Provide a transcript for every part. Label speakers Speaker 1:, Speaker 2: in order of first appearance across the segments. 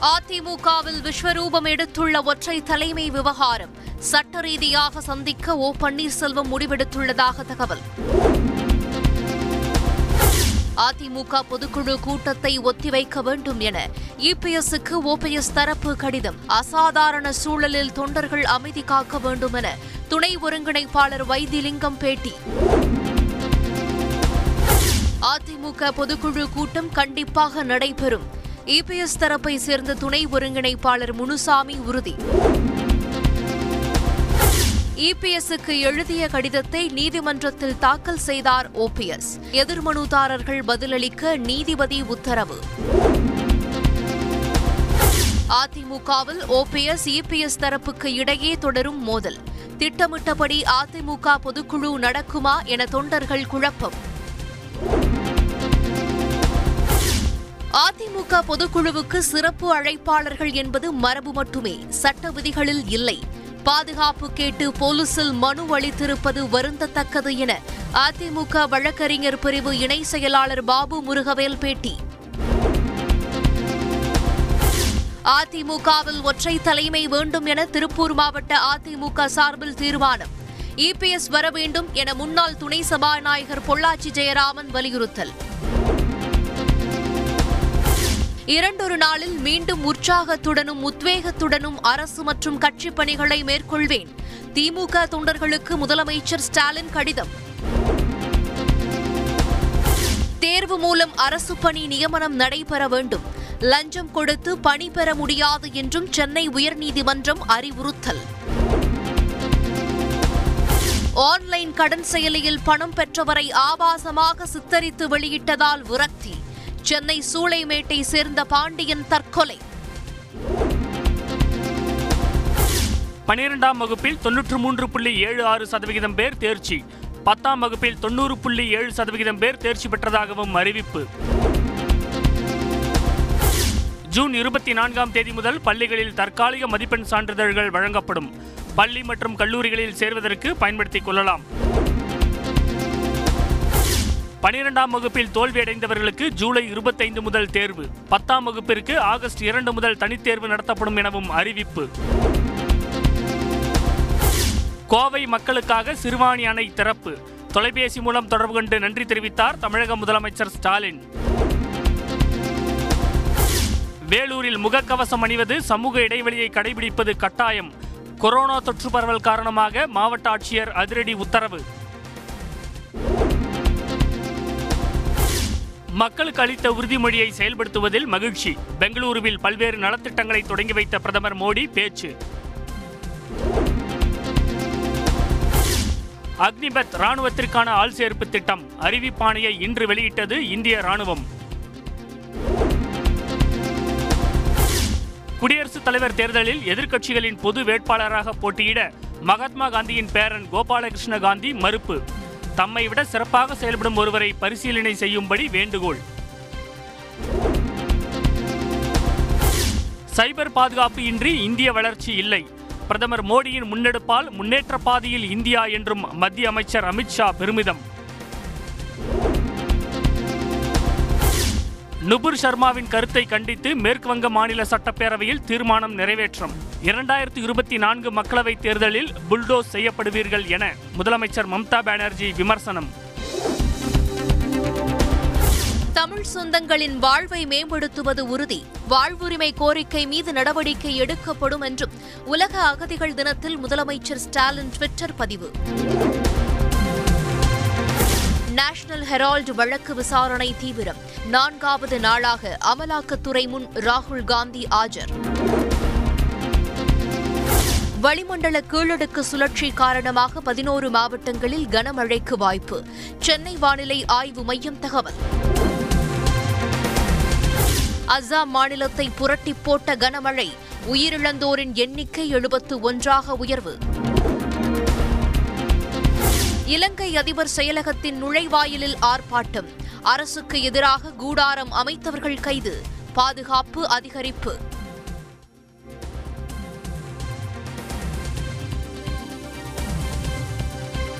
Speaker 1: அதிமுகவில் விஸ்வரூபம் எடுத்துள்ள ஒற்றை தலைமை விவகாரம் சட்ட ரீதியாக சந்திக்க ஓ பன்னீர்செல்வம் முடிவெடுத்துள்ளதாக தகவல். அதிமுக பொதுக்குழு கூட்டத்தை ஒத்திவைக்க வேண்டும் என இபிஎஸ்க்கு ஓபிஎஸ் தரப்பு கடிதம். அசாதாரண சூழலில் தொண்டர்கள் அமைதி காக்க வேண்டும் என துணை ஒருங்கிணைப்பாளர் வைத்திலிங்கம் பேட்டி. அதிமுக பொதுக்குழு கூட்டம் கண்டிப்பாக நடைபெறும். இபிஎஸ் தரப்பை சேர்ந்த துணை ஒருங்கிணைப்பாளர் முனுசாமி உறுதி. இபிஎஸ்க்கு எழுதிய கடிதத்தை நீதிமன்றத்தில் தாக்கல் செய்தார் ஓபிஎஸ் எதிர்மனுதாரர்கள் பதிலளிக்க நீதிபதி உத்தரவு. அதிமுகவில் ஓபிஎஸ் இபிஎஸ் தரப்புக்கு இடையே தொடரும் மோதல். திட்டமிட்டபடி அதிமுக பொதுக்குழு நடக்குமா என தொண்டர்கள் குழப்பம். அதிமுக பொதுக்குழுவுக்கு சிறப்பு அழைப்பாளர்கள் என்பது மரபு மட்டுமே. சட்ட விதிகளில் இல்லை. பாதுகாப்பு கேட்டு போலீசில் மனு அளித்திருப்பது வருந்தத்தக்கது என அதிமுக வழக்கறிஞர் பிரிவு இணை செயலாளர் பாபு முருகவேல் பேட்டி. அதிமுகவில் ஒற்றை தலைமை வேண்டும் என திருப்பூர் மாவட்ட அதிமுக சார்பில் தீர்மானம். இபிஎஸ் வர வேண்டும் என முன்னாள் துணை சபாநாயகர் பொள்ளாச்சி ஜெயராமன் வலியுறுத்தல். இரண்டொரு நாளில் மீண்டும் உற்சாகத்துடனும் உத்வேகத்துடனும் அரசு மற்றும் கட்சிப் பணிகளை மேற்கொள்வேன். திமுக தொண்டர்களுக்கு முதலமைச்சர் ஸ்டாலின் கடிதம். தேர்வு மூலம் அரசு பணி நியமனம் நடைபெற வேண்டும். லஞ்சம் கொடுத்து பணி பெற முடியாது என்றும் சென்னை உயர்நீதிமன்றம் அறிவுறுத்தல். ஆன்லைன் கடன் செயலியில் பணம் பெற்றவரை ஆபாசமாக சித்தரித்து வெளியிட்டதால் விரக்தி. சென்னை சூளைமேட்டை சேர்ந்த பாண்டியன் தற்கொலை.
Speaker 2: பனிரெண்டாம் வகுப்பில் தொன்னூற்று மூன்று புள்ளி ஏழு ஆறு சதவிகிதம் பேர் தேர்ச்சி. பத்தாம் வகுப்பில் தொண்ணூறு புள்ளி ஏழு சதவிகிதம் பேர் தேர்ச்சி பெற்றதாகவும் அறிவிப்பு. ஜூன் இருபத்தி நான்காம் தேதி முதல் பள்ளிகளில் தற்காலிக மதிப்பெண் சான்றிதழ்கள் வழங்கப்படும். பள்ளி மற்றும் கல்லூரிகளில் சேர்வதற்கு பயன்படுத்திக் கொள்ளலாம். பனிரெண்டாம் வகுப்பில் தோல்வியடைந்தவர்களுக்கு ஜூலை இருபத்தைந்து முதல் தேர்வு. பத்தாம் வகுப்பிற்கு ஆகஸ்ட் இரண்டு முதல் தனித்தேர்வு நடத்தப்படும் எனவும் அறிவிப்பு. கோவை மக்களுக்காக சிறுவாணி அணை திறப்பு. தொலைபேசி மூலம் தொடர்பு கொண்டு நன்றி தெரிவித்தார் தமிழக முதலமைச்சர் ஸ்டாலின். வேலூரில் முகக்கவசம் அணிவது சமூக இடைவெளியை கடைபிடிப்பது கட்டாயம். கொரோனா தொற்று பரவல் காரணமாக மாவட்ட ஆட்சியர் அதிரடி உத்தரவு. மக்களுக்கு அளித்த உறுதிமொழியை செயல்படுத்துவதில் மகிழ்ச்சி. பெங்களூருவில் பல்வேறு நலத்திட்டங்களை தொடங்கி வைத்த பிரதமர் மோடி பேச்சு. அக்னிபத் ராணுவத்திற்கான ஆள் சேர்ப்பு திட்டம். அறிவிப்பாணையை இன்று வெளியிட்டது இந்திய ராணுவம் குடியரசுத் தலைவர் தேர்தலில் எதிர்க்கட்சிகளின் பொது வேட்பாளராக போட்டியிட மகாத்மா காந்தியின் பேரன் கோபாலகிருஷ்ண காந்தி மறுப்பு. தம்மை விட சிறப்பாக செயல்படும் ஒருவரை பரிசீலனை செய்யும்படி வேண்டுகோள். சைபர் பாதுகாப்பு இன்றி இந்திய வளர்ச்சி இல்லை. பிரதமர் மோடியின் முன்னெடுப்பால் முன்னேற்ற பாதையில் இந்தியா என்றும் மத்திய அமைச்சர் அமித்ஷா பெருமிதம். நுபுர் சர்மாவின் கருத்தை கண்டித்து மேற்கு வங்க மாநில சட்டப்பேரவையில் தீர்மானம் நிறைவேற்றம். இரண்டாயிரத்தி இருபத்தி நான்கு மக்களவைத் தேர்தலில் புல்டோஸ் செய்யப்படுவீர்கள் என முதலமைச்சர் மம்தா பானர்ஜி விமர்சனம்.
Speaker 1: தமிழ் சொந்தங்களின் வாழ்வை மேம்படுத்துவது உறுதி வாழ்வுரிமை கோரிக்கை மீது நடவடிக்கை எடுக்கப்படும் என்றும் உலக அகதிகள் தினத்தில் முதலமைச்சர் ஸ்டாலின் ட்விட்டர் பதிவு. நேஷனல் ஹெரால்டு வழக்கு விசாரணை தீவிரம். நான்காவது நாளாக அமலாக்கத்துறை முன் ராகுல் காந்தி ஆஜர். வளிமண்டல கீழடுக்கு சுழற்சி காரணமாக பதினோரு மாவட்டங்களில் கனமழைக்கு வாய்ப்பு. சென்னை வானிலை ஆய்வு மையம் தகவல். அஸ்ஸாம் மாநிலத்தை புரட்டி போட்ட கனமழை. உயிரிழந்தோரின் எண்ணிக்கை எழுபத்து ஒன்றாக உயர்வு. இலங்கை அதிபர் செயலகத்தின் நுழைவாயிலில் ஆர்ப்பாட்டம். அரசுக்கு எதிராக கூடாரம் அமைத்தவர்கள் கைது. பாதுகாப்பு அதிகரிப்பு.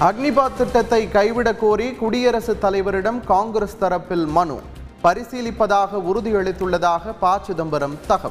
Speaker 3: அக்னிபாத் திட்டத்தை கைவிடக் கோரி குடியரசுத் தலைவரிடம் காங்கிரஸ் தரப்பில் மனு. பரிசீலிப்பதாக உறுதியளித்துள்ளதாக ப. சிதம்பரம் தகவல்.